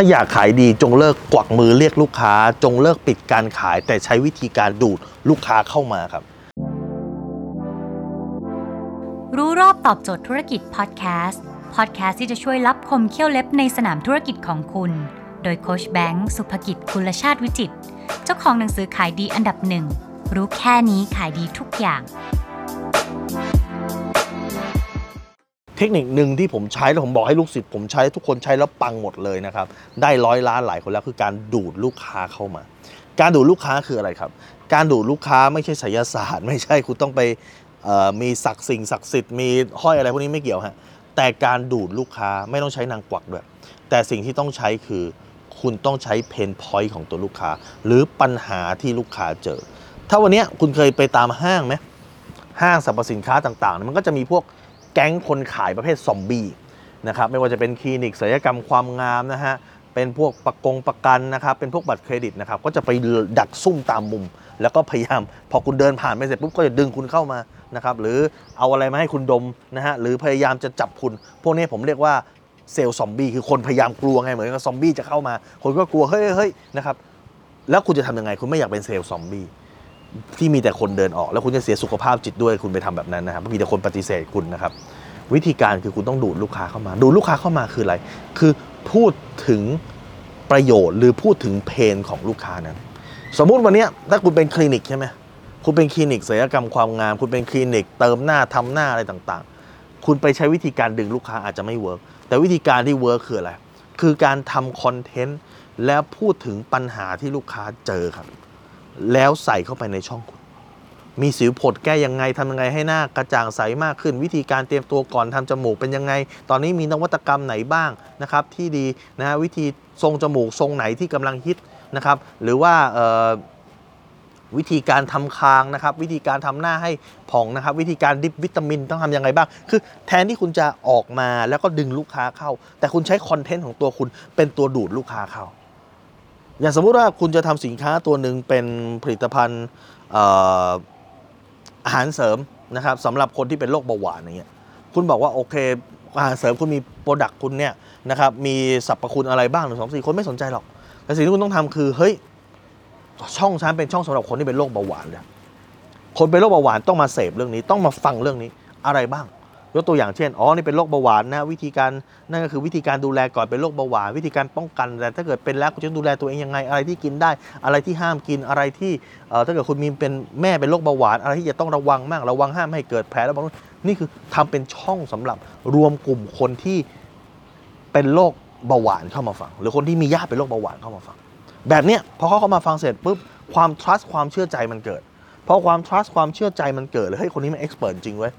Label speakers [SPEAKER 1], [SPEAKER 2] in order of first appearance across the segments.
[SPEAKER 1] ถ้าอยากขายดีจงเลิกกวักมือเรียกลูกค้า จงเลิกปิดการขาย แต่ใช้วิธีการดูดลูกค้าเข้ามาครับ
[SPEAKER 2] รู้รอบตอบโจทย์ธุรกิจพอดแคสต์พอดแคสต์ที่จะช่วยรับคมเขี้ยวเล็บในสนามธุรกิจของคุณ โดยโคชแบงค์สุภกิจคุลชาติวิจิตรเจ้าของหนังสือขายดีอันดับหนึ่งรู้แค่นี้ขายดีทุกอย่าง
[SPEAKER 1] เทคนิคหนึ่งที่ผมใช้แล้วผมบอกให้ลูกศิษย์ผมใช้ทุกคนใช้แล้วปังหมดเลยนะครับ ได้ร้อยล้านหลายคนแล้วคือการดูดลูกค้าเข้ามา การดูดลูกค้าคืออะไรครับ การดูดลูกค้าไม่ใช่ไสยศาสตร์ ไม่ใช่คุณต้องไปมีศักดิ์สิ่งศักดิ์สิทธิ์มีห้อยอะไรพวกนี้ไม่เกี่ยวฮะแต่การดูดลูกค้าไม่ต้องใช้นางกวักด้วย แต่สิ่งที่ต้องใช้คือคุณต้องใช้เพนพอยต์ของตัวลูกค้า หรือปัญหาที่ลูกค้าเจอ ถ้าวันนี้คุณเคยไปตามห้างไหมห้างสรรพสินค้าต่างๆ มันก็จะมีพวก แก๊งคนขายประเภทซอมบี้นะครับไม่ว่าจะเป็นคลินิกศัลยกรรมความงามนะฮะเป็นพวกประกงประกันนะครับเป็นพวกบัตรเครดิตนะครับก็จะไปดักซุ่มตามมุม แล้วก็พยายามพอคุณเดินผ่านไปเสร็จปุ๊บก็จะดึงคุณเข้ามานะครับหรือเอาอะไรมาให้คุณดมนะฮะหรือพยายามจะจับคุณ พวกนี้ผมเรียกว่าเซลล์ซอมบี้คือคนพยายามกลัวไงเหมือนกับซอมบี้จะเข้ามา คนก็กลัวเฮ้ยเฮ้ยนะครับแล้วคุณจะทำยังไงคุณไม่อยากเป็น sales zombie ที่มีแต่คนเดินออก แล้วคุณจะเสียสุขภาพจิตด้วยคุณไปทำแบบนั้นนะครับมีแต่คนปฏิเสธคุณนะครับ วิธีการคือคุณต้องดูดลูกค้าเข้ามา ดูดลูกค้าเข้ามาคืออะไร คือพูดถึงประโยชน์หรือพูดถึง pain ของลูกค้านั้น สมมุติวันนี้ถ้าคุณเป็นคลินิกใช่ไหมคุณเป็นคลินิกศัลยกรรมความงาม คุณเป็นคลินิกเติมหน้าทำหน้าอะไรต่างๆ คุณไปใช้วิธีการดึงลูกค้าอาจจะไม่ work แต่วิธีการที่ work คืออะไร คือการทำคอนเทนต์แล้วพูดถึงปัญหาที่ลูกค้าเจอครับ แล้วใส่เข้าไปในช่องคุณมีสิวผดแก้ยังไงทำยังไงให้หน้ากระจ่างใสมากขึ้น วิธีการเตรียมตัวก่อนทำจมูกเป็นยังไง ตอนนี้มีนวัตกรรมไหนบ้างนะครับ ที่ดีนะฮะวิธีทรงจมูกทรงไหนที่กำลังฮิตนะครับ หรือว่าวิธีการทำคางนะครับ วิธีการทำหน้าให้ผ่องนะครับ วิธีการดริปวิตามินต้องทำยังไงบ้าง คือแทนที่คุณจะออกมาแล้วก็ดึงลูกค้าเข้า แต่คุณใช้คอนเทนต์ของตัวคุณเป็นตัวดูดลูกค้าเข้า อย่างสมมุติว่าคุณจะทำสินค้าตัวหนึ่งเป็นผลิตภัณฑ์อาหารเสริมนะครับสำหรับคนที่เป็นโรคเบาหวานอย่างเงี้ยคุณบอกว่าโอเคอาหารเสริมคุณมี product คุณเนี่ยนะครับมีสรรพคุณอะไรบ้างหนึ่งสองสี่คนไม่สนใจหรอก แต่สิ่งที่คุณต้องทำคือเฮ้ยช่องฉันเป็นช่องสำหรับคนที่เป็นโรคเบาหวานเลยคนเป็นโรคเบาหวานต้องมาเสพเรื่องนี้ต้องมาฟังเรื่องนี้อะไรบ้าง ยกตัวอย่างเช่น อ๋อ นี่เป็นโรคเบาหวานนะวิธีการนั่นก็คือวิธีการดูแลก่อนเป็นโรคเบาหวานวิธีการป้องกันแต่ถ้าเกิดเป็นแล้วคุณจะดูแลตัวเองยังไง อะไรที่กินได้ อะไรที่ห้ามกินอะไรที่ถ้าเกิดคุณมีเป็นแม่เป็นโรคเบาหวาน อะไรที่จะต้องระวังมากระวังห้ามไม่ให้เกิดแผลแล้วบางนี่คือทำเป็นช่องสำหรับรวมกลุ่มคนที่เป็นโรคเบาหวานเข้ามาฟัง หรือคนที่มีญาติเป็นโรคเบาหวานเข้ามาฟัง แบบเนี้ยพอเขาเข้ามาฟังเสร็จปุ๊บความ trust ความเชื่อใจมันเกิดพอความ trust ความเชื่อใจมันเกิดเลยเฮ้ยคนนี้มัน expert จริงเว้ย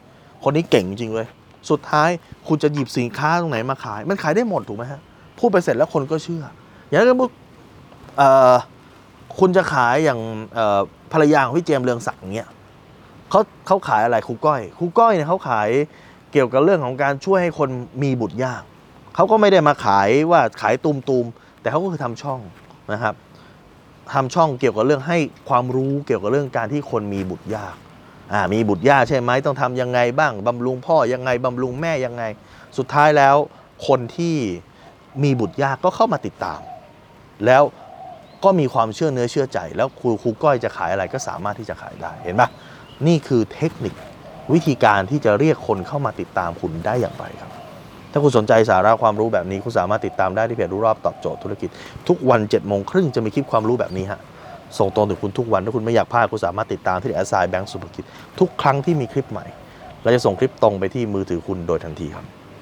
[SPEAKER 1] คนนี้เก่งจริงเว้ยสุดท้ายคุณจะหยิบสินค้าตรงไหนมาขาย มันขายได้หมดถูกไหมฮะพูดไปเสร็จแล้วคนก็เชื่อ อย่างนั้นเอ่อคุณจะขายอย่างภรรยาของพี่เจมส์เรืองศักดิ์เงี้ยเขาเขาขายอะไรครูก้อยครูก้อยเนี่ยเขาขายเกี่ยวกับเรื่องของการช่วยให้คนมีบุตรยากเขาก็ไม่ได้มาขายว่าขายตูมๆแต่เขาก็คือทำช่องนะครับทำช่องเกี่ยวกับเรื่องให้ความรู้เกี่ยวกับเรื่องการที่คนมีบุตรยาก มีบุตรยากใช่ไหมต้องทำยังไงบ้างบำรุงพ่อยังไงบำรุงแม่ยังไง สุดท้ายแล้วคนที่มีบุตรยากก็เข้ามาติดตาม แล้วก็มีความเชื่อเนื้อเชื่อใจ แล้วครูครูก้อยจะขายอะไรก็สามารถที่จะขายได้เห็นปะนี่คือเทคนิควิธีการที่จะเรียกคนเข้ามาติดตามคุณได้อย่างไรครับ ถ้าคุณสนใจสาระความรู้แบบนี้คุณสามารถติดตามได้ที่เพจรู้รอบตอบโจทย์ธุรกิจ ทุกวัน7จ็ดโมงครึ่งจะมีคลิปความรู้แบบนี้ฮะ ส่งตรงถึงคุณทุกวัน ถ้าคุณไม่อยากพลาดคุณสามารถติดตามที่แอสไซน์แบงก์สุภกิจทุกครั้งที่มีคลิปใหม่ เราจะส่งคลิปตรงไปที่มือถือคุณโดยทันทีครับ